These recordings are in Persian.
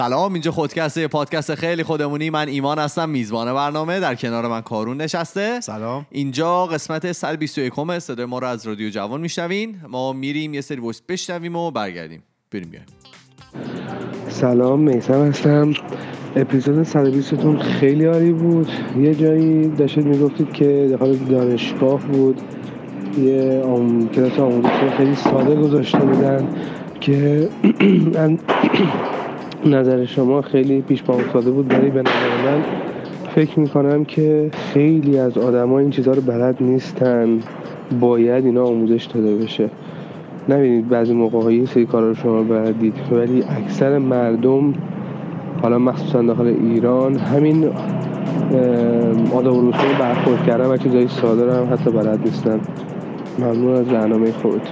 سلام اینجا خودکسته پادکست خیلی خودمونی. من ایمان هستم میزبان برنامه. در کنار من کارون نشسته. سلام. اینجا قسمت 121 صدای ما رو از رادیو جوان میشنوین. ما میریم یه سری voice بشنویم و برگردیم. بریم بیایم. سلام میسم هستم. اپیزود 120 تون خیلی عالی بود. یه جایی داشتید می‌گفتید که داخل دانشگاه بود. یه آم... کلاس آموزشی خیلی ساده گذاشته بودن که نظر شما خیلی پیش پا افتاده بود ولی به نظر من فکر می‌کنم که خیلی از آدما این چیزها رو بلد نیستن. باید اینا آموزش داده بشه. نبینید بعضی موقع های سری کارا رو شما بلدید ولی اکثر مردم حالا مخصوصا داخل ایران همین آداب و برخورد کردن و چیزای ساده رو هم حتی بلد نیستن. ممنون از برنامه خود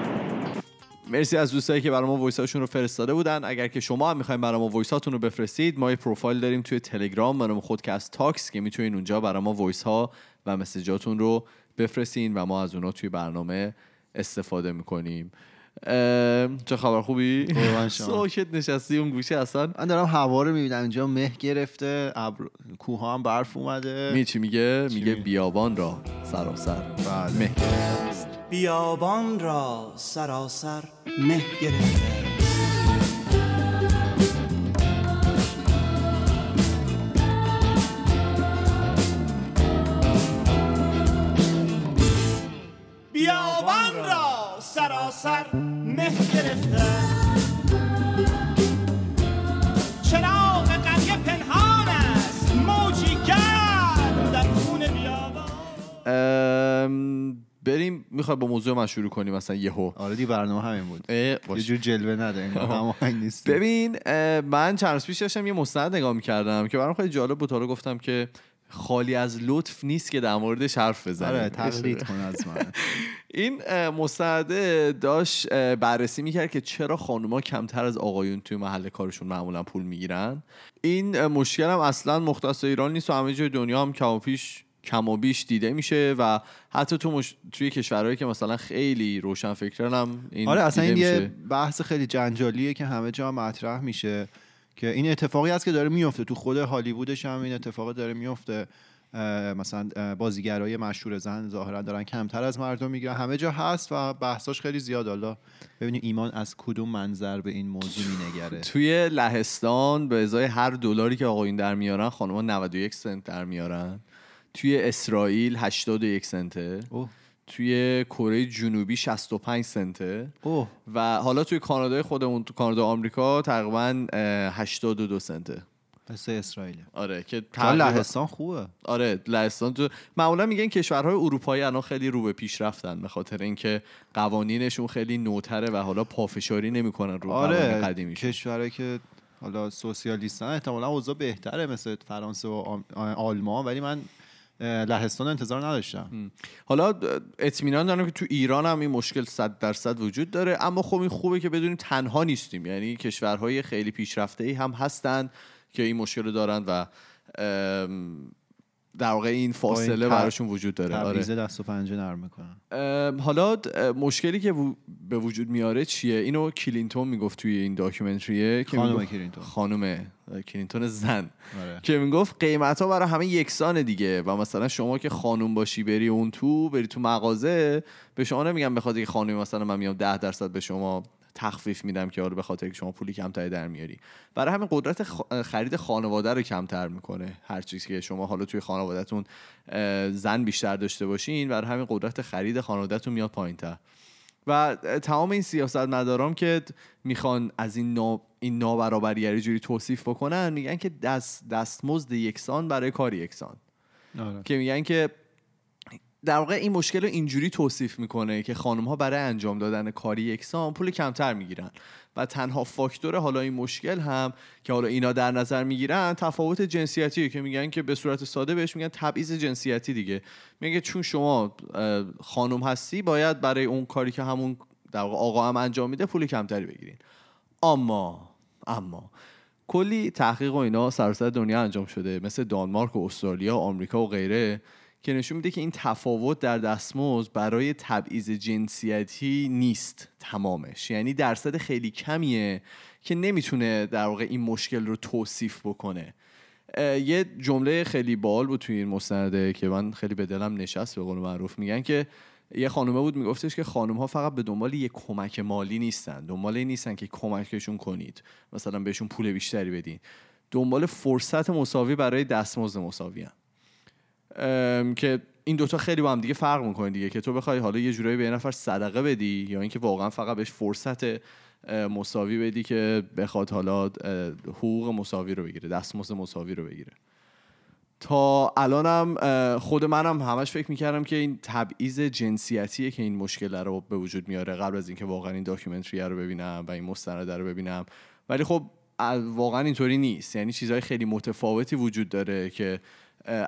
مرسی از دوستایی که برای ما voice هاشون رو فرستاده بودن. اگر که شما هم می‌خواین برای ما voice هاتون رو بفرستید ما یه پروفایل داریم توی تلگرام برای خودکست Talks که می‌تونین اونجا برای ما voice ها و message اتون رو بفرستین و ما از اونا توی برنامه استفاده می‌کنیم. چه خبر خوبی؟ ساکت نشستی اون گوشه اصلا؟ من دارم هوا رو می‌بینم اینجا مه گرفته ابر... کوه هم برف اومده. می چی میگه؟ میگه بیابان را سراسر. بله. مه گرفته بیابان را سراسر مه گرفته. سراسر مه گرفته. چراغ قریه پنهان است. موجی گرد در خون بیابان. بریم می‌خوای با موضوع من شروع کنیم مثلا یهو. آره دی برنامه همین بود. یه. جور جلوه نده هماهنگ نیست. ببین من چند روز پیش داشتم یه مستند نگاه می‌کردم که برام خیلی جالب بود. حالا گفتم که خالی از لطف نیست که در موردش حرف بزنیم. آره تقلید کن از من. این اه، مستنده داشت بررسی می‌کرد که چرا خانوما کمتر از آقایون توی محل کارشون معمولا پول می‌گیرن. این مشکل هم اصلا مختص ایران نیست و همه جای دنیا هم کم و پیش کم و بیش دیده میشه و حتی تو مش... توی کشورهایی که مثلا خیلی روشن فکرن هم این آره اصلا این یه. بحث خیلی جنجالیه که همه جا مطرح میشه. که این اتفاقی هست که داره میفته. تو خود هالیوودش هم این اتفاق داره میفته. مثلا بازیگرای مشهور زن ظاهرا دارن کمتر از مردم می‌گیرن. همه جا هست و بحثاش خیلی زیاد. حالا ببینید ایمان از کدوم منظر به این موضوع مینگره. توی لهستان به ازای هر دلاری که آقایون در میارن خانم‌ها 91 سنت در میارن. توی اسرائیل 81 سنته. اوه. توی کره جنوبی 65 سنته. اوه. و حالا توی کانادای خودمون تو کانادا آمریکا تقریبا اه، 82 سنته. مثل اسرائیل. آره که تقریبا- لهستان خوبه. آره لهستان تو معمولا میگن کشورهای اروپایی الان خیلی رو به پیش رفتن به خاطر اینکه قوانینشون خیلی نوتره و حالا پافشاری نمی‌کنن رو آره قدیمی کشورهایی که حالا سوسیالیستن احتمالا اوضاع بهتره مثل فرانسه و آلمان ولی من لهستان انتظار نداشتم. حالا اطمینان دارم که تو ایران هم این مشکل صد درصد وجود داره اما خب این خوبه که بدونیم تنها نیستیم. یعنی کشورهای خیلی پیشرفته ای هم هستن که این مشکل رو دارن و در واقع این فاصله براشون وجود داره آره. دست و پنجه نرم می‌کنن حالا مشکلی که به وجود میاره چیه اینو کلینتون می‌گفت توی این documentary ه که خانم کلینتون. خانم کلینتون زن آره. که می‌گفت قیمت ها برای همه یکسانه دیگه و مثلا شما که خانوم باشی بری اون تو بری تو مغازه به شما نمیگم به خاطر که خانومی مثلا من میام ده درصد به شما تخفیف میدم که حالا به خاطر که شما پولی کمتری در میاری. برای همین قدرت خرید خانواده رو کمتر می‌کنه. هر چیزی که شما حالا توی خانوادهتون زن بیشتر داشته باشین برای همین قدرت خرید خانوادهتون میاد پایینتر. و تمام این سیاست مدارام که می‌خوان از این نا... این نابرابری جوری توصیف بکنن میگن که دست دستمزد یکسان برای کار یکسان. آره. که میگن که در واقع این مشکل رو اینجوری توصیف می‌کنه که خانم ها برای انجام دادن کاری یکسان پول کمتر می‌گیرن و تنها فاکتور حالا این مشکل هم که حالا اینا در نظر می‌گیرن تفاوت جنسیتیه که میگن که به صورت ساده بهش میگن تبعیض جنسیتی دیگه. میگه چون شما خانم هستی باید برای اون کاری که همون در واقع آقا هم انجام میده پول کمتری بگیرین. اما اما کلی تحقیق و اینا سراسر دنیا انجام شده. مثل دانمارک و استرالیا و آمریکا و غیره. که نشون میده که این تفاوت در دستمزد برای تبعیض جنسیتی نیست تمامش. یعنی درصد خیلی کمیه که نمی‌تونه در واقع این مشکل رو توصیف بکنه. یه جمله خیلی بال بود توی این مستنده که من خیلی به دلم نشست به قول معروف میگن که یه خانومه بود میگفتش که خانم ها فقط به دنبال یه کمک مالی نیستن. دنبال این نیستن که کمکشون کنید. مثلا بهشون پول بیشتری بدین. دنبال فرصت مساوی برای دستمزد مساوی هن. که این دوتا خیلی با هم دیگه فرق می‌کنه دیگه که تو بخوای حالا یه جورایی به یه نفر صدقه بدی یا اینکه واقعا فقط بهش فرصت مساوی بدی که بخواد حالا حقوق مساوی رو بگیره دستمزد مساوی رو بگیره. تا الانم خود منم همش فکر می‌کردم که این تبعیض جنسیتیه که این مشکل رو به وجود میاره قبل از اینکه واقعا این داکیومنتری رو ببینم و این مستند رو ببینم. ولی خب واقعا اینطوری نیست. یعنی چیزهای خیلی متفاوتی وجود داره که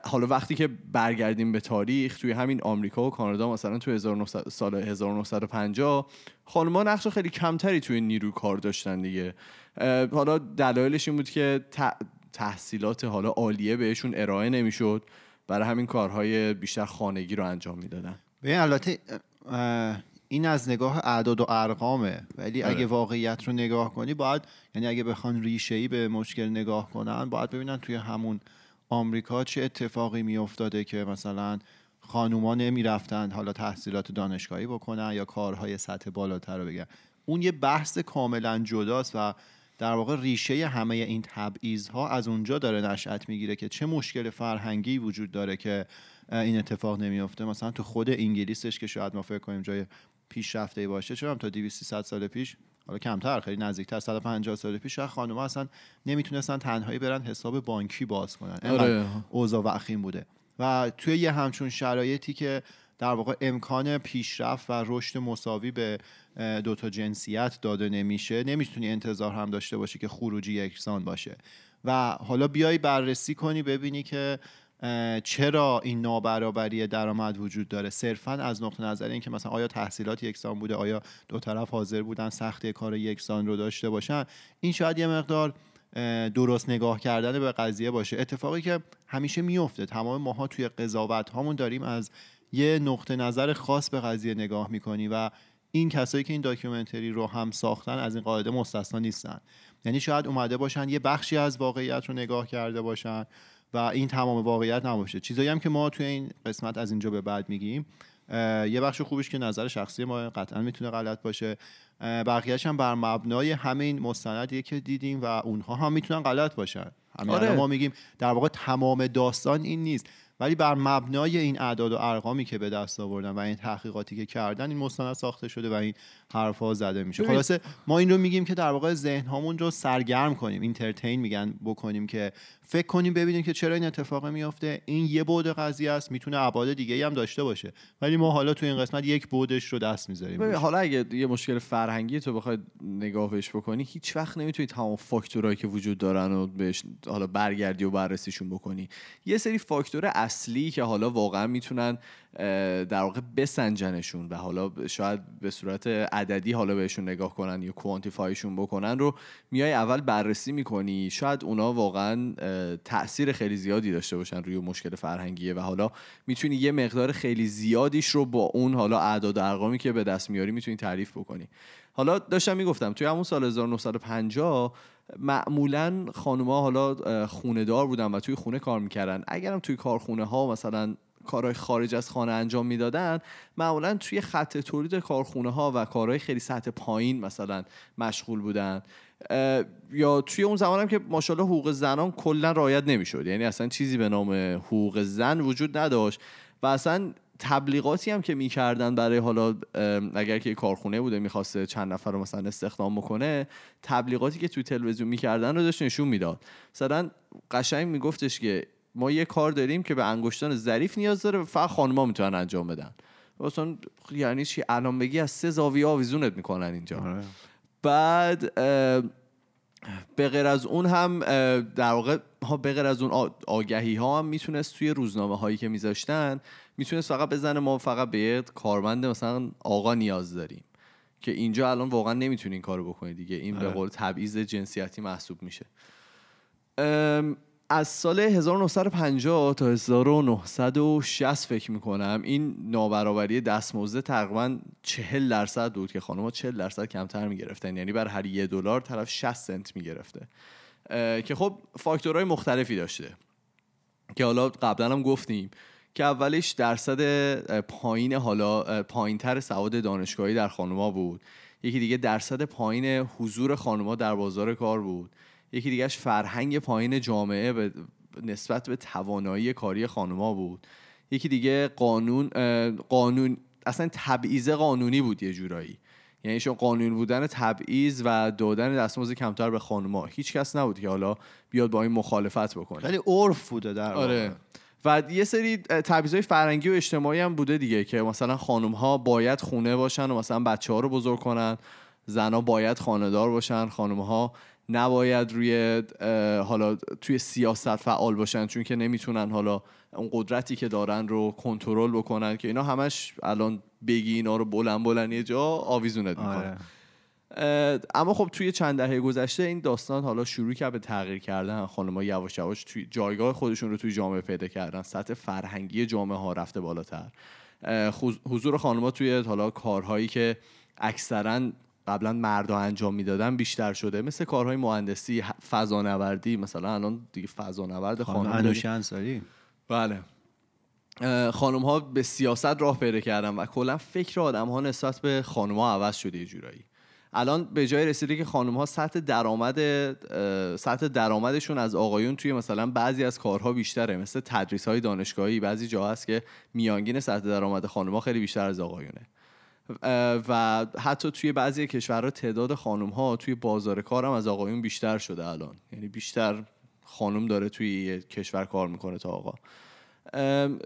حالا وقتی که برگردیم به تاریخ توی همین آمریکا و کانادا مثلا توی 1900 سال 1950 خانم‌ها نقش خیلی کمتری توی نیروی کار داشتن دیگه. حالا دلایلش این بود که تحصیلات حالا عالیه بهشون ارائه نمی‌شد. برای همین کارهای بیشتر خانگی رو انجام می‌دادن. ببین البته این از نگاه اعداد و ارقامه. ولی آره. اگه واقعیت رو نگاه کنی باید یعنی اگه بخوان ریشه ای به مشکل نگاه کنن باید ببینن توی همون آمریکا چه اتفاقی میافتاده که مثلا خانوما نمی‌رفتن حالا تحصیلات دانشگاهی بکنن یا کارهای سطح بالاتر رو بگن؟ اون یه بحث کاملا جداست و در واقع ریشه همه این تبعیض ها از اونجا داره نشأت می‌گیره که چه مشکل فرهنگی وجود داره که این اتفاق نمیفته مثلا تو خود انگلیسش که شاید ما فکر کنیم جای پیشرفته باشه چرا هم تا 200 300 سال پیش حالا کمتر خیلی نزدیکتر 150 سال پیش شاید خانم‌ها اصلا نمی‌تونستن تنهایی برن حساب بانکی باز کنن. آره. اوضاع وخیم بوده. و توی یه همچون شرایطی که در واقع امکان پیشرفت و رشد مساوی به دوتا جنسیت داده نمیشه نمی‌تونی انتظار هم داشته باشی که خروجی یکسان باشه. و حالا بیای بررسی کنی ببینی که چرا این نابرابری درآمد وجود داره؟ صرفا از نقطه نظر اینکه مثلا آیا تحصیلات یکسان بوده آیا دو طرف حاضر بودن سختی کار یکسان رو داشته باشن این شاید یه مقدار درست نگاه کردن به قضیه باشه. اتفاقی که همیشه میفته تمام ماها توی قضاوت هامون داریم از یه نقطه نظر خاص به قضیه نگاه می‌کنی و این کسایی که این داکیومنتری رو هم ساختن از این قاعده مستثنا نیستن. یعنی شاید اومده باشن یه بخشی از واقعیت رو نگاه کرده باشن. و این تمام واقعیت نباشه. چیزایی هم که ما توی این قسمت از اینجا به بعد میگیم یه بخش خوبش که نظر شخصی ما قطعا می‌تونه غلط باشه. اه، بقیه‌اش هم بر مبنای همین مستندیه که دیدیم و اونها هم می‌تونن غلط باشن. همین آره. ما میگیم در واقع تمام داستان این نیست. ولی بر مبنای این اعداد و ارقامی که به دست آوردن و این تحقیقاتی که کردن این مستند ساخته شده و این حرفها زده میشه. خلاصه ما این رو میگیم که در واقع ذهن هامون رو سرگرم کنیم اینترتین میگن بکنیم که فکر کنیم ببینیم که چرا این اتفاق میافته. این یه بعد قضیه است می‌تونه ابعاد دیگه هم داشته باشه. ولی ما حالا تو این قسمت یک بعدش رو دست می‌ذاریم. ببین، حالا اگه یه مشکل فرهنگی تو بخوای نگاه بهش بکنی هیچ وقت نمی‌تونی تمام فاکتورهایی که وجود دارن و بهش حالا برگردی و بررسیشون بکنی. یه سری فاکتور اصلی که حالا واقعا می‌تونن در واقع بسنجنشون و حالا شاید به صورت عددی حالا بهشون نگاه کنن یا کوانتیفایشون بکنن رو میای اول بررسی می‌کنی. شاید اونا واقعا تاثیر خیلی زیادی داشته باشن روی مشکل فرهنگیه و حالا می‌تونی یه مقدار خیلی زیادیش رو با اون حالا اعداد و ارقامی که به دست میاری می‌تونی تعریف بکنی. حالا داشتم می‌گفتم توی همون سال 1950 معمولا خانوما حالا خونه دار بودن و توی خونه کار می‌کردن. اگرم توی کارخونه ها مثلا کارهای خارج از خانه انجام می‌دادن معمولا توی خط تولید کارخونه ها و کارهای خیلی سطح پایین مثلا مشغول بودن. یا توی اون زمان هم که ماشاءالله حقوق زنان کلا رعایت نمی‌شد. یعنی اصلا چیزی به نام حقوق زن وجود نداشت و اصلا تبلیغاتی هم که می‌کردن برای حالا اگر که کارخونه بوده می‌خواسته چند نفر رو مثلا استخدام بکنه تبلیغاتی که توی تلویزیون می‌کردن رو داشت نشون می‌داد. مثلا قشنگ میگفتش که ما یه کار داریم که به انگشتان ظریف نیاز داره فقط خانم‌ها می‌تونن انجام بدن. مثلا یعنی چی؟ الان بگی از سه زاویه آویزونت می‌کنن اینجا. آره. بعد به غیر از اون هم در واقع ها به غیر از اون آگهی ها هم می‌تونست توی روزنامه هایی که میذاشتن می‌تونست فقط بزنه ما فقط به یه کارمند مثلا آقا نیاز داریم که اینجا الان واقعا نمی‌تونی این کارو بکنی دیگه این به آره. قول تبعیض جنسیتی محسوب میشه از سال 1950 تا 1960 فکر می‌کنم این نابرابری دستمزد تقریبا 40 درصد بود که خانم‌ها 40 درصد کمتر می‌گرفتن. یعنی بر هر یه دلار طرف 60 سنت می‌گرفته. که خب فاکتورهای مختلفی داشته. که حالا قبلا هم گفتیم که اولش درصد پایین حالا پایینتر سواد دانشگاهی در خانوما بود. یکی دیگه درصد پایین حضور خانوما در بازار کار بود. یکی دیگهش فرهنگ پایین جامعه به نسبت به توانایی کاری خانوما بود. یکی دیگه قانون قانون اصلا تبعیض قانونی بود یه جورایی. یعنی شون قانون بودن تبعیض و دادن دستمزد کمتر به خانوما. هیچ کس نبود که حالا بیاد با این مخالفت بکنه. ولی عرف بوده در آره. و یه سری تبعیضای فرهنگی و اجتماعی هم بوده دیگه که مثلا خانم ها باید خونه باشن و مثلا بچه ها رو بزرگ کنن. زنها باید خاندار باشن. خانم ها نباید روی حالا توی سیاست فعال باشن چون که نمی‌تونن حالا اون قدرتی که دارن رو کنترل بکنن که اینا همش الان بگی اینا رو بلند بلند یه جا آویزونت می‌کنن آره. اما خب توی چند دهه گذشته این داستان حالا شروع کرد به تغییر کردن. خانم‌ها یواش یواش توی جایگاه خودشون رو توی جامعه پیدا کردن. سطح فرهنگی جامعه ها رفته بالاتر. حضور خانم‌ها توی حالا کارهایی که اکثرا قبلا مردا انجام می‌دادن بیشتر شده. مثل کارهای مهندسی فضانوردی. مثلا الان دیگه فضانورد خانم انوشه بله. خانم ها به سیاست راه پیدا کردن و کلا فکر آدم ها نسبت به خانم ها عوض شده یه جورایی. الان به جای رسیده که خانم ها سطح درآمد سطح درآمدشون از آقایون توی مثلا بعضی از کارها بیشتره. مثل تدریس های دانشگاهی. بعضی جا هست که میانگین سطح درآمد خانم ها خیلی بیشتر از آقایونه. و حتی توی بعضی کشورها تعداد خانم ها توی بازار کار هم از آقایون بیشتر شده الان. یعنی بیشتر خانم داره توی کشور کار می‌کنه تا آقا.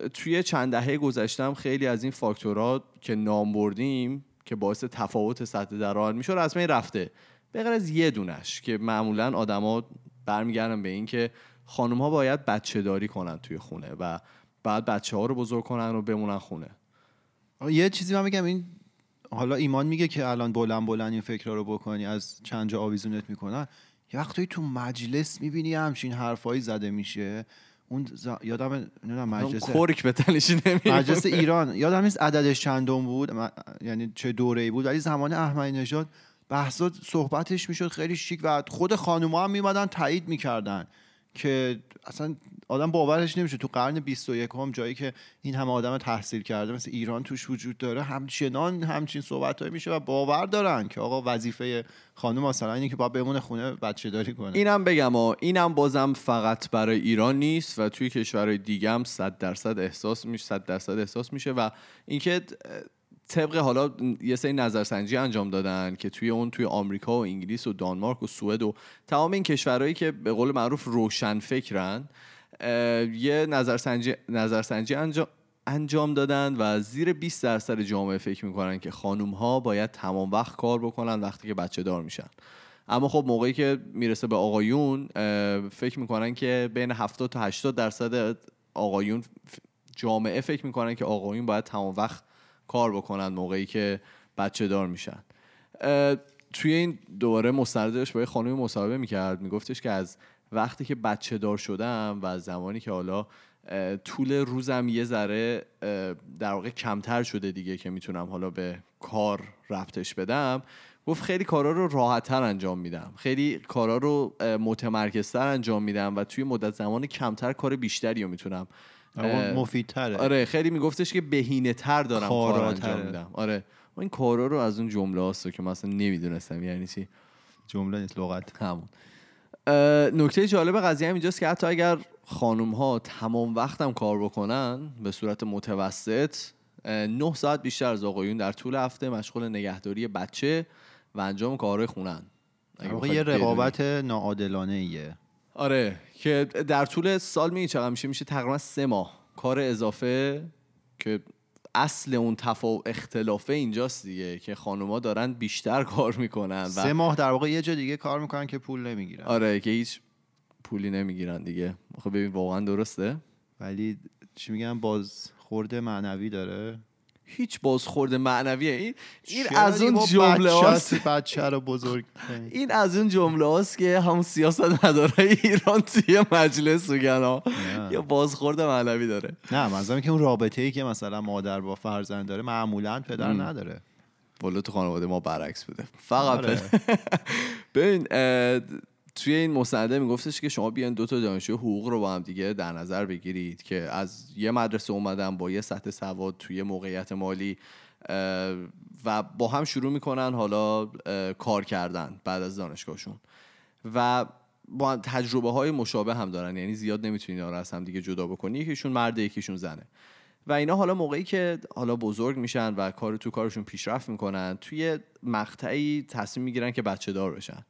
توی چند دهه گذشته خیلی از این فاکتورها که نام بردیم که باعث تفاوت سطح درآمد میشه رسما رفته. به غیر از یه دونش که معمولا آدما برمیگردن به این که خانم ها باید بچه داری کنن توی خونه و بعد بچه ها رو بزرگ کنن و بمونن خونه. یه چیزی من میگم این حالا ایمان میگه که الان بلند بلند این فکر رو بکنی از چند جا آویزونت می‌کنن. یه وقتی تو مجلس می‌بینی همچین حرفایی زده میشه. اون ز... یادم نمی‌دونم مجلس کرک به تنش مجلس ایران. یادم نیست عددش چندم بود یعنی چه دوره ای بود ولی زمان احمدی نژاد بحثا صحبتش می‌شد خیلی شیک و خود خانوما هم میمدن تایید می‌کردن که اصلا آدم باورش نمیشه. تو قرن 21 هم جایی که این همه آدم تحصیل کرده مثل ایران توش وجود داره همچنان همچین صحبت میشه و باور دارن که آقا وظیفه خانم مثلا اینه که باید بمونه خونه بچه داری کنه. اینم بگم ها اینم بازم فقط برای ایران نیست و توی کشورهای دیگه هم 100 درصد احساس میشه 100 درصد احساس میشه و اینکه طبق حالا یه سری نظرسنجی انجام دادن که توی اون توی آمریکا و انگلیس و دانمارک و سوئد و تمام این کشورهایی که به قول معروف روشن فکرن یه نظرسنجی نظرسنجی انجام انجام دادن و زیر 20 درصد جامعه فکر می‌کنن که خانوم ها باید تمام وقت کار بکنن وقتی که بچه دار میشن. اما خب موقعی که می‌رسه به آقایون فکر می‌کنن که بین 70 تا 80 درصد آقایون جامعه فکر می‌کنن که آقایون باید تمام وقت کار بکنن موقعی که بچه دار میشن. توی این دوباره مستندش با یه خانمی مصاحبه می‌کرد میگفتش که از وقتی که بچه دار شدم و زمانی که حالا طول روزم یه ذره در واقع کمتر شده دیگه که می‌تونم حالا به کار ربطش بدم گفت خیلی کارا رو راحتتر انجام میدم. خیلی کارا رو متمرکزتر انجام میدم و توی مدت زمان کمتر کار بیشتری رو می‌تونم مفیدتره. آره خیلی میگفتش که بهینه تر دارم کار. انجام میدم. آره. این کارا رو از اون جمله هاست که مثلا نمی‌دونستم. یعنی چی؟ جمله نیست لغت. همون. نکته جالب قضیه هم اینجاست که حتی اگر خانم ها تمام وقتم کار بکنن به صورت متوسط نه ساعت بیشتر از آقایون در طول هفته مشغول نگهداری بچه و انجام کارهای خونن. یه. رقابت ناعادلانه ایه آره که در طول سال می چقدر میشه؟ میشه تقریبا سه ماه. کار اضافه که اصل اون تفاو اختلافه اینجاست دیگه که خانوما دارن بیشتر کار می‌کنن سه و ماه در واقع یه جا دیگه کار می‌کنن که پول نمی‌گیرن. آره که هیچ پولی نمی‌گیرن دیگه. خب ببین واقعا درسته؟ ولی چی میگن باز خورده معنوی داره. هیچ بازخورد معنویه. این این از اون جمله هاست. بچه رو بزرگ؟ این از اون جمله هاست که همون سیاست مدارای ایران توی مجلس میگن ها یا بازخورد معنوی داره. نه منظورم که اون رابطه ای که مثلا مادر با فرزند داره معمولا پدر نداره. والا تو خانواده ما برعکس بوده. فقط آره. ببین توی این مصنده میگفتش که شما بیان دو تا دانشجو حقوق رو با هم دیگه در نظر بگیرید که از یه مدرسه اومدن با یه سطح سواد توی موقعیت مالی و با هم شروع می‌کنن حالا کار کردن بعد از دانشگاهشون. و با تجربه های مشابه هم دارن یعنی زیاد نمی‌تونی اینا هم دیگه جدا بکنی یکیشون مرده یکیشون زنه. و اینا حالا موقعی که حالا بزرگ میشن و کار تو کارشون پیشرفت می‌کنن توی مقطعی تصمیم می‌گیرن که بچه دار بشن.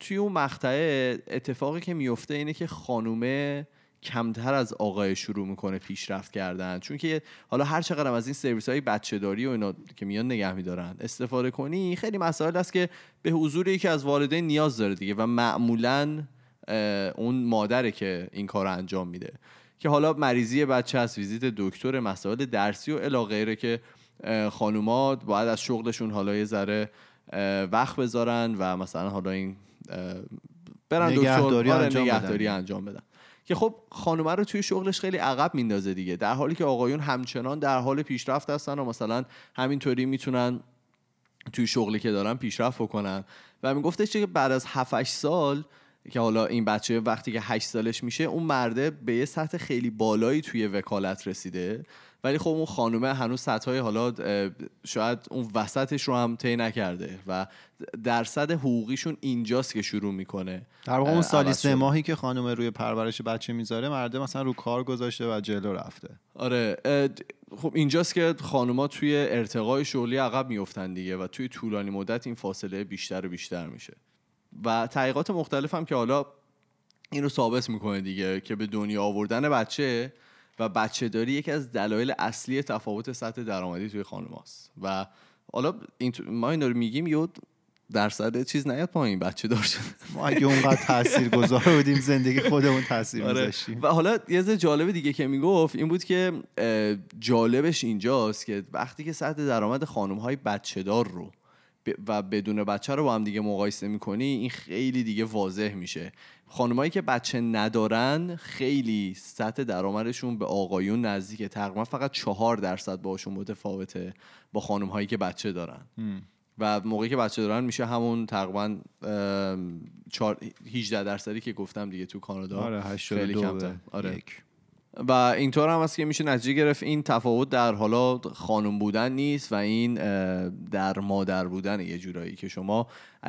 توی اون مقطع اتفاقی که میفته اینه که خانومه کمتر از آقای شروع می‌کنه پیشرفت کردن. چون که حالا هر چقدر از این سرویس های بچه داری و اینا که میان نگه میدارن استفاده کنی خیلی مسائل هست که به حضور یکی از والدین نیاز داره دیگه و معمولا اون مادره که این کار انجام میده. که حالا مریضی بچه هست ویزیت دکتر مسائل درسی و الی غیره که اه، خانوما باید از شغلشون حالا یه ذره وقت بذارن و مثلا حالا این برن نگهداری آره، انجام نگهداری بدن. انجام بدن. که خب خانومه رو توی شغلش خیلی عقب میندازه دیگه. در حالی که آقایون همچنان در حال پیشرفت هستن و مثلا همینطوری می‌تونن توی شغلی که دارن پیشرفت بکنن. و میگفتش که بعد از 7 8 سال که حالا این بچه وقتی که 8 سالش میشه اون مرده به یه سطح خیلی بالایی توی وکالت رسیده. ولی خب اون خانومه هنوز سطح حالا شاید اون وسطش رو هم طی نکرده و درصد حقوقیشون اینجاست که شروع می‌کنه در واقع اون سالی سه. ماهی که خانم روی پرورش بچه می‌ذاره مرده مثلا رو کار گذاشته و جلو رفته آره خب اینجاست که خانوما توی ارتقای شغلی عقب میفتن دیگه و توی طولانی مدت این فاصله بیشتر و بیشتر میشه و تحقیقات مختلف هم که حالا این رو ثابت می‌کنه دیگه که به دنیا آوردن بچه و بچه داری یکی از دلایل اصلی تفاوت سطح درآمدی توی خانوماست و حالا این ما این رو میگیم یه درصد چیز نیاد پایین بچه دار شد ما اگه اونقدر تاثیر گذار بودیم زندگی خودمون تاثیر آره. و حالا یه ذره جالب دیگه که می‌گفت این بود که جالبش اینجاست که وقتی که سطح درآمد خانم های بچه دار رو و بدون بچه رو با هم دیگه مقایسه می‌کنی این خیلی دیگه واضح میشه. خانمایی که بچه ندارن خیلی سطح درآمدشون به آقایون نزدیکه. تقریبا فقط چهار درصد باشون متفاوته با خانم هایی که بچه دارن. و موقعی که بچه دارن میشه همون تقریبا ام، چهار- 18 درصدی که گفتم دیگه تو کانادا آره خیلی 82 کمتر. آره. یک. و اینطور هم هست که میشه نتیجه گرفت. این تفاوت در حالا خانم بودن نیست و این در مادر بودن یه جورایی که شما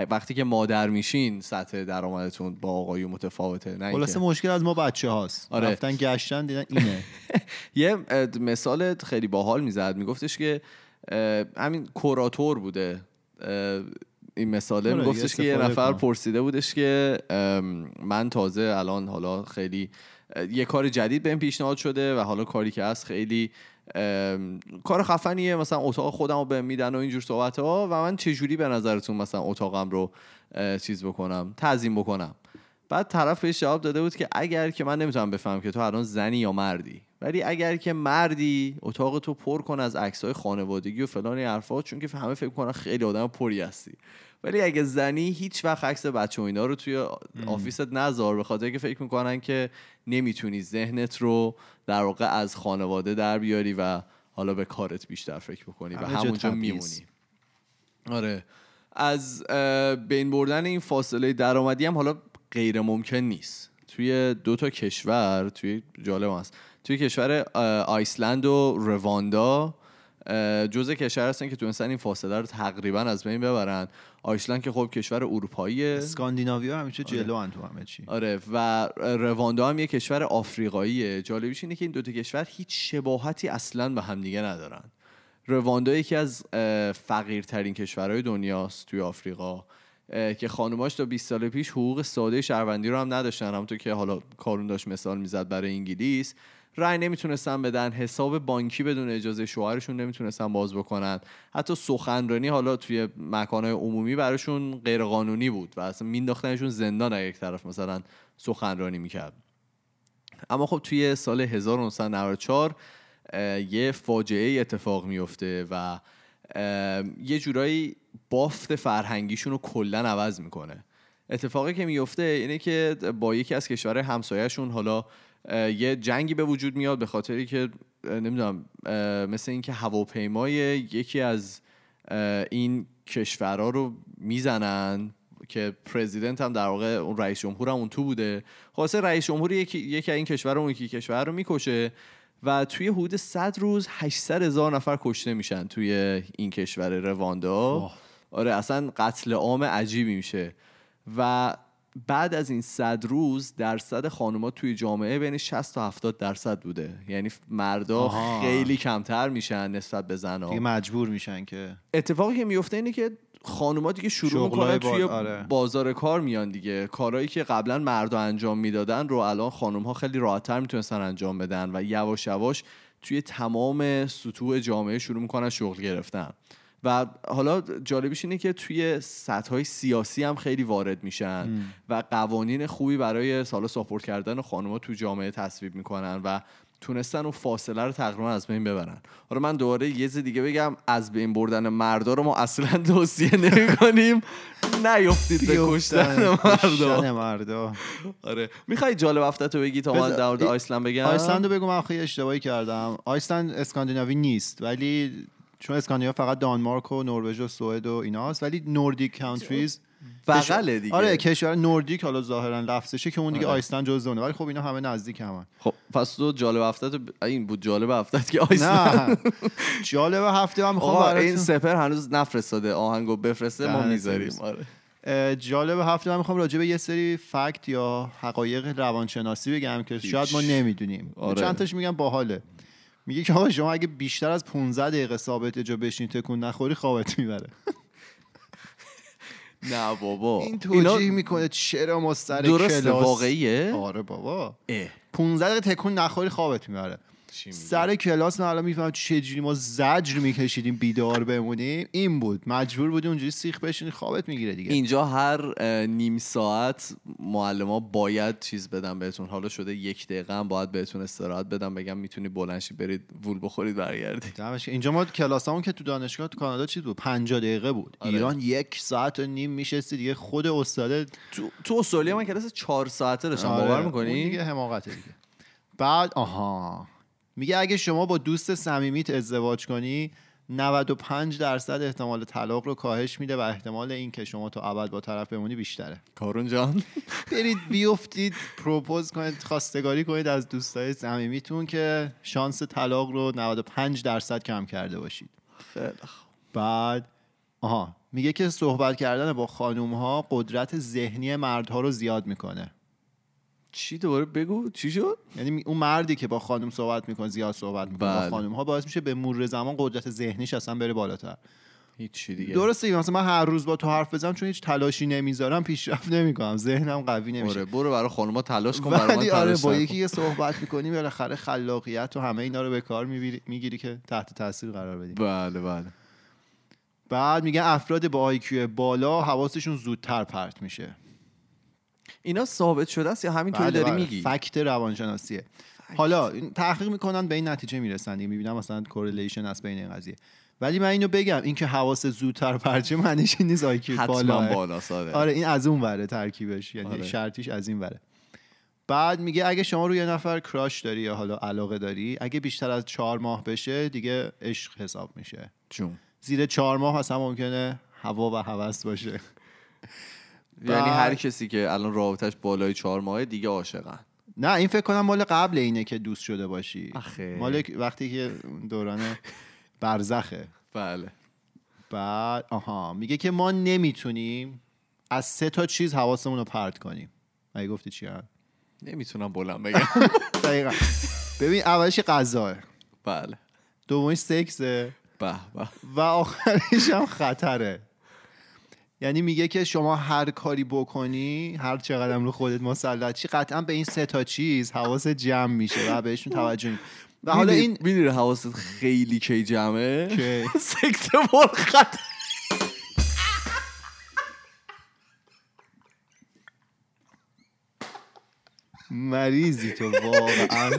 وقتی که مادر میشین سطح درآمدتون با آقایون متفاوته نه خلاصه مشکل از ما بچه هاست. آره. رفتن گشتن دیدن اینه. یه مثال خیلی باحال می‌زد. میگفتش که همین کوراتور بوده. این مثاله. آره، میگفتش که یه نفر. پرسیده بودش که من تازه الان حالا خیلی یه کار جدید بهم پیشنهاد شده و حالا کاری که هست خیلی کار خفنیه. مثلا اتاق خودم رو بهم میدن و اینجور صحبت ها و من چجوری به نظرتون مثلا اتاقم رو چیز بکنم تنظیم بکنم؟ بعد طرف بهش جواب داده بود که اگر که من نمی‌تونم بفهمم که تو الان زنی یا مردی ولی اگر که مردی اتاق تو پر کن از عکسای خانوادگی و فلان حرفا چون که همه فکر کنن خیلی آدم پری هستی. ولی اگه زنی هیچ وقت عکس بچه و اینا رو توی آفیست نذار به خاطر که فکر می‌کنن که نمی‌تونی ذهنت رو در واقع از خانواده در بیاری و حالا به کارت بیشتر فکر بکنی و همونجا. میمونی. آره. از بین بردن این فاصله درآمدی هم حالا غیر ممکن نیست. توی دو تا کشور توی جالب هست. توی کشور آیسلند و رواندا جزء کشور هستن که تونستن این فاصله رو تقریبا از بین ببرن. آیسلند که خب کشور اروپاییه. اسکاندیناویا همیشه جلو ان تو همه چی. آره و رواندا هم یه کشور آفریقاییه. جالبیش اینه که این دوتا کشور هیچ شباهتی اصلا به همدیگه ندارن. رواندا یکی از فقیرترین کشورهای دنیاست توی آفریقا که خانوماش تا 20 سال پیش حقوق ساده شهروندی رو هم نداشتن. همونطور که حالا کارون داشت مثال می‌زد برای انگلیس. رأی نمی‌تونستن بدن حساب بانکی بدون اجازه شوهرشون نمی‌تونستن باز بکنن. حتی سخنرانی حالا توی مکانهای عمومی براشون غیر قانونی بود و اصلا مینداختنشون زندان یک طرف مثلا سخنرانی می‌کرد. اما خب توی سال 1994 اه، یه فاجعه اتفاق میفته و یه جورایی بافت فرهنگیشون رو کلا عوض می‌کنه. اتفاقی که میفته اینه که با یکی از کشورهای همسایهشون حالا یه جنگی به وجود میاد به خاطری که نمی‌دونم مثل اینکه هواپیمای یکی از این کشورها رو می‌زنن که پرزیدنت هم در واقع اون رئیس جمهور هم اون تو بوده. خلاصه رئیس جمهور یکی, یکی این کشور رو اون یکی کشور رو می‌کشه و توی حدود 100 روز 800 هزار نفر کشته میشن توی این کشور رواندا. آره اصلا قتل عام عجیبی میشه. و بعد از این 100 روز درصد خانوما توی جامعه بین 60 تا 70 درصد بوده یعنی مردا آها. خیلی کمتر میشن نسبت به زنها دیگه مجبور میشن که اتفاقی که میفته اینه که خانوما دیگه شروع می‌کنن با- توی آره. بازار کار میان دیگه کارهایی که قبلا مردا انجام می‌دادن رو الان خانم ها خیلی راحتتر می‌تونستن انجام بدن و یواش یواش توی تمام سطوح جامعه شروع می‌کنن شغل گرفتن و حالا جالبیش اینه که توی سطح های سیاسی هم خیلی وارد میشن و قوانین خوبی برای سالا ساپورت کردن خانم‌ها تو جامعه تصویب می‌کنن و تونستن اون فاصله رو تقریبا از بین ببرن. حالا من دوباره یه چیز دیگه بگم از بین بردن مردا رو ما اصلا توصیه نمی‌کنیم. نیفتید به کشتن مردا. مردا. آره. می‌خوای جالب هفتت رو بگی تا من در مورد آیسلند بگم؟ آیسلند رو بگو من اشتباهی کردم. آیسلند اسکاندیناوی نیست ولی چون اسکاندیناوی فقط دانمارک و نروژ و سوئد و ایناست ولی Nordic countries بغله دیگه. آره کشور نوردیک حالا ظاهرا لفظشه که اون دیگه آره. آیسلند جزء اونه ولی خب اینا همه نزدیک همن. خب پس تو جالب هفتت رو ب- این بود جالب هفتت که آیسلند نه. جالب هفته آقا براتون- این سپر هنوز نفرستاده آهنگو بفرسته ما می‌ذاریم. آره. جالب هفته من می‌خوام راجع به یه سری فکت یا حقایق روانشناسی بگم که شاید ما نمی‌دونیم. آره. چند تاش میگم باحاله. میگه که آقا شما اگه بیشتر از 15 دقیقه ثابت جا بشین تکون نخوری خوابت می‌بره. نه بابا. این اینا توجیه می‌کنه چرا ما سر کلاس؟ واقعیه. آره بابا. اه. 15 دقیقه تکون نخوری خوابت می‌بره. چی میگی؟ سر کلاس من الان می‌فهمم چجوری ما زجر میکشیدیم بیدار بمونیم. این بود. مجبور بودی اونجوری سیخ بشینی خوابت می‌گیره دیگه. اینجا هر نیم ساعت معلم باید چیز بدن بهتون. حالا شده یک دقیقه هم باید بهتون استراحت بدم بگم می‌تونی بلنشی برید وول بخورید برگردید. اینجا ما کلاسامون که تو دانشگاه تو کانادا چیز بود؟ 50 دقیقه بود. آره. ایران یک ساعت و نیم میشستی دیگه. خود استاده تو تو استرالیا من کلاس چهار ساعته داشتم. آره، باور می‌کنی؟ دیگه حماقته دیگه. بعد آها. میگه اگه شما با دوست صمیمیت ازدواج کنی 95 درصد احتمال طلاق رو کاهش میده و احتمال این که شما تا ابد با طرف بمونی بیشتره. کارون جان. برید بیفتید پروپوز کنید خواستگاری کنید از دوستای صمیمیتون که شانس طلاق رو 95 درصد کم کرده باشید. خیلی خوب. بعد آها میگه که صحبت کردن با خانوم ها قدرت ذهنی مردها رو زیاد می‌کنه. چی دوباره بگو؟ چی شد؟ یعنی اون مردی که با خانم صحبت می‌کنه زیاد صحبت می‌کنه با بله. خانم ها باعث میشه به مرور زمان قدرت ذهنیش اصلا بره بالاتر. هیچی دیگه. درسته. مثلا من هر روز با تو حرف بزنم چون هیچ تلاشی نمی‌ذارم پیشرفت نمی‌کنم. ذهنم قوی نمیشه. آره برو برای خانوما تلاش کن برای من آره با. یکی که صحبت می‌کنی بالاخره خلاقیت و همه اینا رو به کار می‌گیری که تحت تاثیر قرار بدی. بله بله. بعد میگن افراد با IQ بالا حواسشون زودتر پرت میشه. اینا ثابت شده است یا همینطوری بله، داری بله. میگی؟ fact روانشناسیه حالا این تحقیق می‌کنن به این نتیجه می‌رسن دیگه می‌بینم مثلا correlation هست بین این قضیه. ولی من اینو بگم اینکه حواس زودتر پرچه معنیش این نیست آیکیو بالا بالا آره این از اون وره ترکیبش یعنی آره. شرطیش از این وره. بعد میگه اگه شما روی یه نفر کراش داری یا حالا علاقه داری اگه بیشتر از چهار ماه بشه دیگه عشق حساب میشه. جون. زیر چهار ماه اصلا ممکنه هوا و هوس باشه. یعنی هر کسی که الان رابطش بالای چهار ماهه دیگه عاشقن. نه این فکر کنم مال قبل اینه که دوست شده باشی. آخه. مال وقتی که دوران برزخه. بله. بعد آها میگه که ما نمی‌تونیم از سه تا چیز حواسمون رو پرت کنیم. مگه گفتی چی هم؟ نمی‌تونم بلند بگم. دقیقا. ببین اولش غذاه بله. دومیش سکسه به به. و آخرش هم خطره. یعنی میگه که شما هر کاری بکنی هر چقدر رو خودت مسلط چی قطعا به این سه تا چیز حواس جمع میشه و بهشون توجه و حالا این می‌دونی حواست خیلی کی جمعه؟ سکس مرخط مریضی تو واقعا.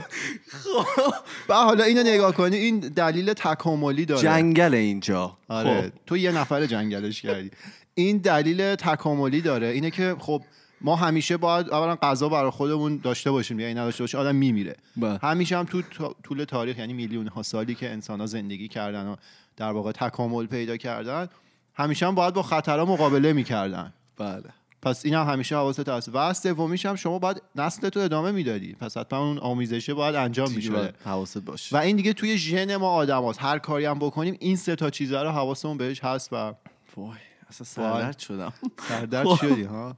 و حالا اینو نگاه کنی این دلیل تکاملی داره. جنگل اینجا. آره خب. تو یه نفر جنگلش کردی. این دلیل تکاملی داره. اینه که خب ما همیشه باید اولا غذا برای خودمون داشته باشیم یعنی نداشته باشیم آدم میمیره. بله. همیشه هم تو طول تاریخ یعنی میلیون ها سالی که انسان ها زندگی کردن و در واقع تکامل پیدا کردن همیشه هم باید با خطرها مقابله می‌کردن. بله. پس این هم همیشه حواست هست. و سومیش هم شما باید نسل تو ادامه می‌دادی. پس حتما اون آمیزشه باید انجام می‌شده. باید حواست باشه. و این دیگه توی ژن ما آدم هست. هر کاری هم بکنیم این سه تا چیزا رو حواسمون بهش هست و وای. اصلا سردرد شدم. سردرد شدی ها؟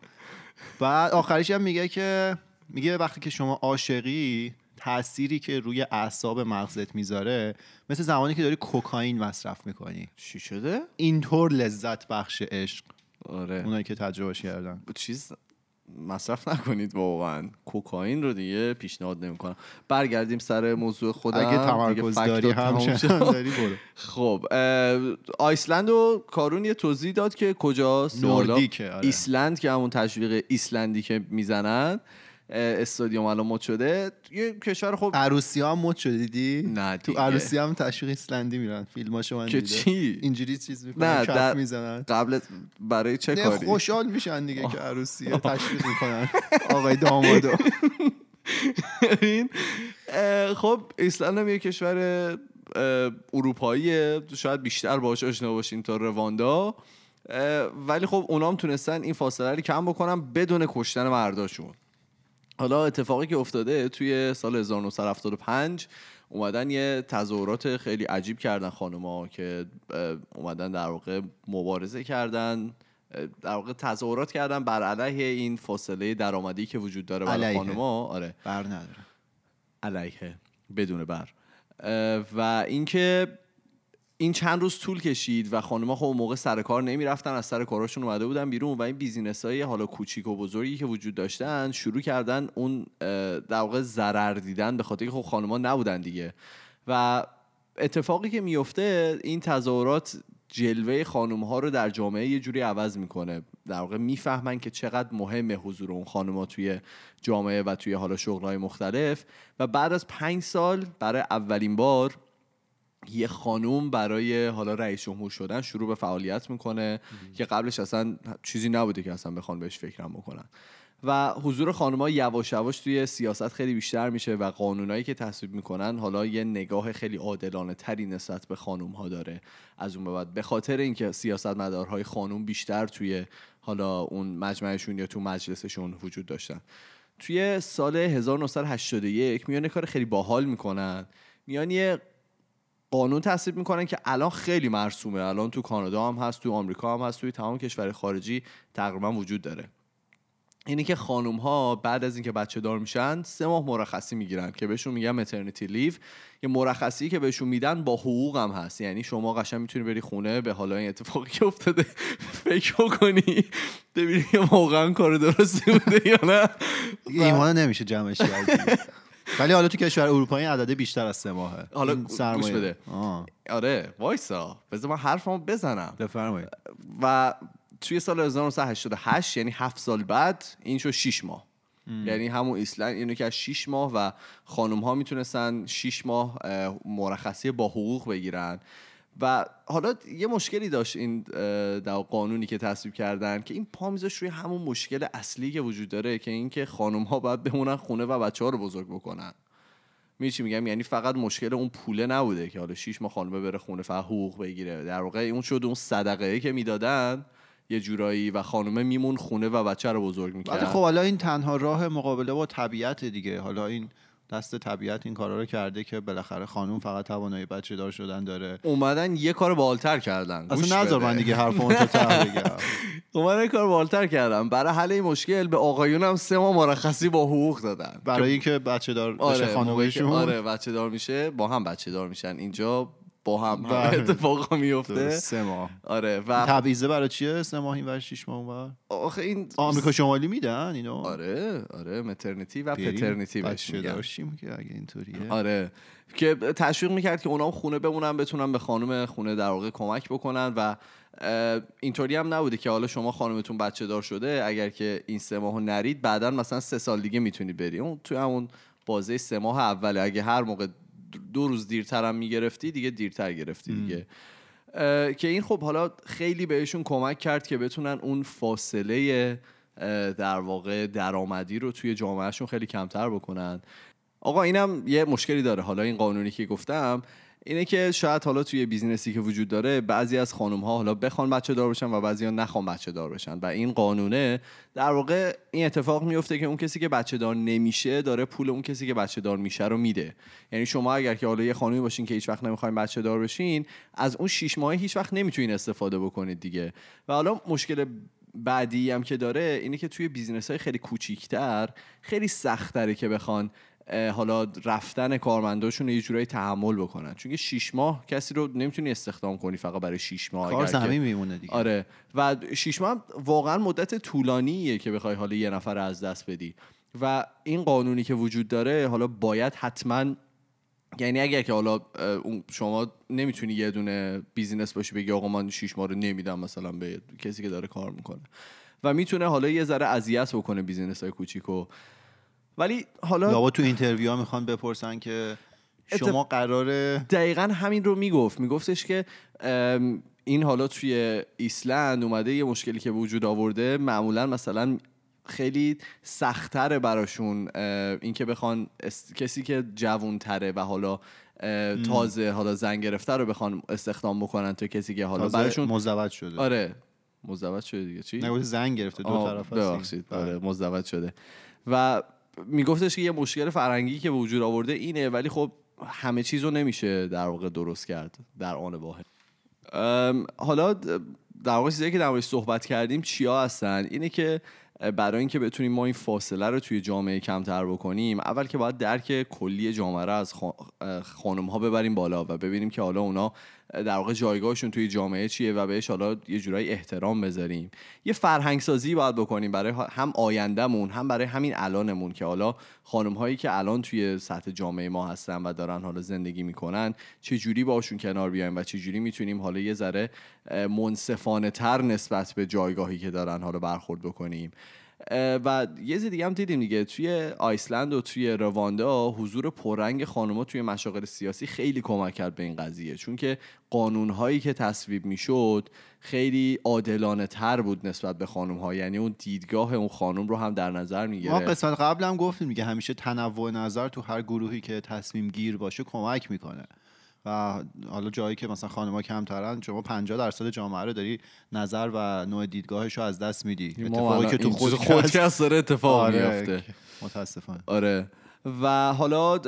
بعد آخرش هم میگه که میگه وقتی که شما عاشقی تأثیری که روی اعصاب مغزت می‌ذاره مثل زمانی که داری کوکائین مصرف می‌کنی. چی شده؟ اینطور لذت بخش عشق. آره. اونایی که تجربهش کردن. چیز مصرف نکنید واقعا. کوکائین رو دیگه پیشنهاد نمی‌کنم. برگردیم سر موضوع خودم. اگه تمرکز داری. داری برو. خب آیسلند و کارون یه توضیح داد که کجاست نوردیکه، آره. ایسلند که همون تشویق ایسلندی که می‌زنن. استادیوم الان مد شده. یه کشور خب عروسی هم مد شده دیدی؟ نه تو. عروسی هم تشویق ایسلندی میرن. فیلماشو من که دیدم. چی؟ اینجوری چیز نه، می‌کنن در- کف می‌زنن. قبل برای چه نه کاری؟ خوشحال میشن دیگه که عروسی رو تشویق می‌کنن. آقای دامادو. خب ایسلند هم یه کشور اروپاییه. شاید بیشتر باهاش آشنا باشین تا رواندا ولی خب اونام تونستن این فاصله رو کم بکنن بدون کشتن مرداشون. حالا اتفاقی که افتاده توی سال 1975 اومدن یه تظاهرات خیلی عجیب کردن خانوما که اومدن در واقع مبارزه کردن در واقع تظاهرات کردن بر علیه این فاصله درآمدی که وجود داره برای. خانوما. آره. بر نداره. علیه. بدون بر. و اینکه این چند روز طول کشید و خانم‌ها خب موقع سر کار نمی‌رفتن از سر کاراشون اومده بودن بیرون و این بیزینس های حالا کوچیک و بزرگی که وجود داشتن شروع کردن اون در واقع ضرر دیدن به خاطر که خب خانم‌ها نبودن دیگه. و اتفاقی که میفته این تظاهرات جلوه خانم ها رو در جامعه یه جوری عوض می‌کنه. در واقع می‌فهمن که چقدر مهمه حضور اون خانم ها توی جامعه و توی حالا شغلهای مختلف. و بعد از پنج سال برای اولین بار یه خانوم برای حالا رئیس جمهور شدن شروع به فعالیت می‌کنه که قبلش اصلا چیزی نبوده که اصلا بخوان بهش فکرم بکنن. و حضور خانم‌ها یواش یواش توی سیاست خیلی بیشتر میشه و قانونایی که تصویب می‌کنن حالا یه نگاه خیلی عادلانه تری نسبت به خانم ها داره از اون به بعد. به خاطر اینکه سیاست مدارهای خانوم بیشتر توی حالا اون مجمعشون یا تو مجلسشون وجود داشتن. توی سال 1981 میان کار خیلی باحال می‌کنن. میان یه قانون تصویب می‌کنن که الان خیلی مرسومه. الان تو کانادا هم هست تو آمریکا هم هست توی تمام کشور خارجی تقریبا وجود داره. اینه که خانم ها بعد از اینکه بچه دار میشن سه ماه مرخصی می‌گیرن که بهشون میگن مترنیتی لیو یه مرخصی که بهشون میدن با حقوق هم هست. یعنی شما قشنگ می‌تونی بری خونه به حالا این اتفاقی که افتاده فکر کنی ببینی واقعا کار درستی بوده یا نه. ایمان نمیشه جمعش کرد ولی حالا تو کشور اروپایی عدده بیشتر از سه ماهه. حالا گوش. بده. آه، آره وایسا. بذار من حرفمو بزنم. بفرمایید. و توی سال 1988 یعنی هفت سال بعد این شد 6 ماه. یعنی همون ایسلند اینو که از 6 ماه و خانم ها می‌تونستن 6 ماه اه، مرخصی با حقوق بگیرن. و حالا یه مشکلی داشت این در قانونی که تصویب کردن که این پا میذاش روی همون مشکل اصلی که وجود داره که اینکه خانم ها باید بمونن خونه و بچه ها رو بزرگ بکنن. می چی میگم؟ یعنی فقط مشکل اون پوله نبوده که حالا شیش ماه خانمه بره خونه فقط حقوق بگیره. در واقع اون شد اون صدقه که می‌دادن یه جورایی و خانمه میمون خونه و بچه رو بزرگ می‌کرد. خب حالا این تنها راه مقابله با طبیعت دیگه. حالا این دست طبیعت این کارا رو کرده که بالاخره خانم فقط توانایی بچه دار شدن داره. اومدن یه کار بالتر کردن. اصلا نذار بده. من دیگه حرف اون بگم. اومدن یه کار بالتر کردن. برای حل این مشکل به آقایون هم سه ماه مرخصی با حقوق دادن. برای اینکه بچه دار بشه آره خانومشون آره بچه دار میشه با هم بچه دار میشن. اینجا با هم بله. اتفاقا میفته. سه ماه. آره و تبعیضه برای چیه؟ سه ماه این ور شش ماه اونور آخه این آمریکا شمالی میدن اینو؟ آره آره مترنیتی و پترنیتی بهش میگن. داشتیم که اگه اینطوریه. آره. که تشویق می‌کرد که اونا هم خونه بمونن بتونن به خانم خونه در واقع کمک بکنن و اینطوری هم نبوده که حالا شما خانمتون بچه دار شده اگر که این سه ماهو نرید بعدا مثلا سه سال دیگه می‌تونید بری. اون توی همون بازه سه ماه اوله اگه هر موقع دو روز دیرتر هم می‌گرفتی دیگه دیرتر گرفتی دیگه. که این خب حالا خیلی بهشون کمک کرد که بتونن اون فاصله در واقع درآمدی رو توی جامعهشون خیلی کمتر بکنن. آقا اینم یه مشکلی داره. حالا این قانونی که گفتم اینه که شاید حالا توی business ی که وجود داره بعضی از خانم ها حالا بخوان بچه دار بشن و بعضی ها نخوان بچه دار بشن و این قانونه در واقع این اتفاق میفته که اون کسی که بچه دار نمیشه داره پول اون کسی که بچه دار میشه رو میده. یعنی شما اگر که حالا یه خانمی باشین که هیچ وقت نمی‌خواین بچه دار بشین از اون شیش ماه هیچ وقت نمی‌تونین استفاده بکنید دیگه. و حالا مشکل بعدی هم که داره اینه که توی business های خیلی کوچیکتر خیلی سختره که بخوان حالا رفتن کارمنداشون رو یه جورایی تحمل بکنن. چون که شیش ماه کسی رو نمی‌تونی استخدام کنی فقط برای شیش ماه. کار زمین میمونه دیگه. آره. و شیش ماه هم واقعا مدت طولانیه که بخوای حالا یه نفر رو از دست بدی. و این قانونی که وجود داره حالا باید حتما یعنی اگر که حالا شما نمی‌تونی یه دونه بیزینس باشی بگی آقا من شیش ماه رو نمیدم مثلا به کسی که داره کار می‌کنه. و می‌تونه حالا یه ذره اذیت بکنه business های کوچیکو. ولی حالا لابد تو interview ها می‌خوان بپرسن که شما قراره دقیقا همین رو می‌گفت. میگفتش که این حالا توی ایسلند اومده یه مشکلی که وجود آورده معمولا مثلا خیلی سختره براشون اینکه بخوان است- کسی که جوونتره و حالا تازه حالا زن گرفته رو بخوان استخدام بکنن تا کسی که حالا براشون مزدوج شده. آره مزدوج شده دیگه. چی؟ نگوش زنگ گرفته دو طرف. ببخشید. آره مزدوج شده. و میگفتش که یه مشکل فرنگی که وجود آورده اینه ولی خب همه چیز رو نمیشه در واقع درست کرد در آن واحد. حالا در واقع چیزایی که در موردش صحبت کردیم چیا هستن؟ اینه که برای اینکه بتونیم ما این فاصله رو توی جامعه کمتر بکنیم اول که باید درک کلی جامعه رو از خانم ها ببریم بالا و ببینیم که حالا اونا در واقع جایگاهشون توی جامعه چیه و بهش حالا یه جورایی احترام بذاریم. یه فرهنگ سازی باید بکنیم برای هم آیندهمون هم برای همین الانمون که حالا خانم هایی که الان توی سطح جامعه ما هستن و دارن حالا زندگی می‌کنن چه جوری باشون کنار بیایم و چه جوری می‌تونیم حالا یه ذره منصفانه تر نسبت به جایگاهی که دارن حالا برخورد بکنیم. و یه چیز دیگه هم دیدیم دیگه. توی آیسلند و توی رواندا حضور پررنگ خانوما توی مشاغل سیاسی خیلی کمک کرد به این قضیه. چون که قانونهایی که تصویب می‌شد خیلی عادلانه تر بود نسبت به خانم ها یعنی اون دیدگاه اون خانم رو هم در نظر ما می‌گیره قسمت قبل هم گفتیم میگه همیشه تنوع نظر تو هر گروهی که تصمیم گیر باشه کمک می‌کنه. و حالا جایی که مثلا خانم‌ها کمترن شما 50 درصد جامعه رو داری نظر و نوع دیدگاهش رو از دست میدی. اتفاقی که تو خود خودکست داره اتفاق آره، میفته متاسفانه. آره. و حالا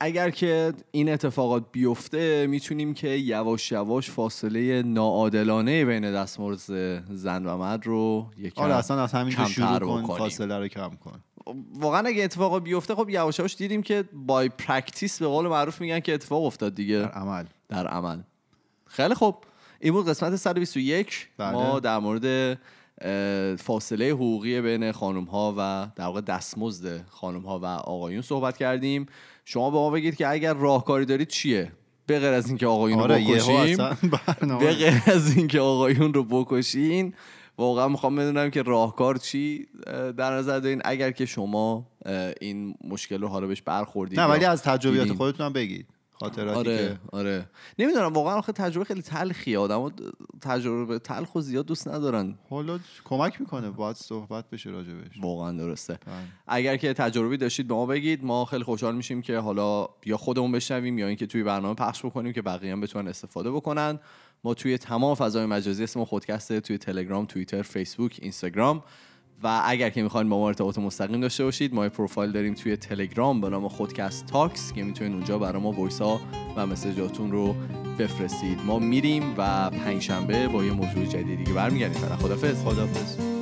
اگر که این اتفاقات بیفته می‌تونیم که یواش یواش فاصله ناعادلانه بین دستمزد زن و مرد رو یکم آره اصلا از کمتر شروع کن بکنیم. فاصله رو کم کن. واقعا اگه اتفاق بیفته خب یواش یواش دیدیم که by practice به قول معروف میگن که اتفاق افتاد دیگه. در عمل. در عمل. خیلی خوب. این بود قسمت 121 بله. ما در مورد فاصله حقوقی بین خانم ها و در واقع دستمزد خانم ها و آقایون صحبت کردیم. شما به ما بگید که اگر راهکاری دارید چیه؟ به غیر از اینکه آقایون رو آره بکشیم. به غیر از اینکه آقایون رو بکشین. واقعا می‌خوام بدونم که راهکار چی در نظر دارین؟ اگر که شما این مشکل رو حالا بهش برخوردید نه ولی از تجربیات. خودتون هم بگید. خاطراتی آره که آره. نمی‌دونم واقعا آخه تجربه خیلی تلخیه. آدم تجربه تلخ و زیاد دوست ندارن. حالا کمک می‌کنه باید صحبت بشه راجبش واقعا درسته. بله. اگر که تجربه‌ای داشتید به ما بگید ما خیلی خوشحال میشیم که حالا یا خودمون بشنویم یا اینکه توی برنامه پخش بکنیم که بقیه هم بتونن استفاده بکنن. ما توی تمام فضای مجازی اسم خودکسته توی تلگرام توییتر فیسبوک اینستاگرام. و اگر که می‌خواین با ما ارتباط مستقیم داشته باشید ما پروفایل داریم توی تلگرام به نام خودکست Talks که می‌تونید اونجا برای ما voice ها و message اتون رو بفرستید. ما میریم و پنجشنبه با یه موضوع جدید دیگه برمیگردیم. فعلا خدافظ خدافظ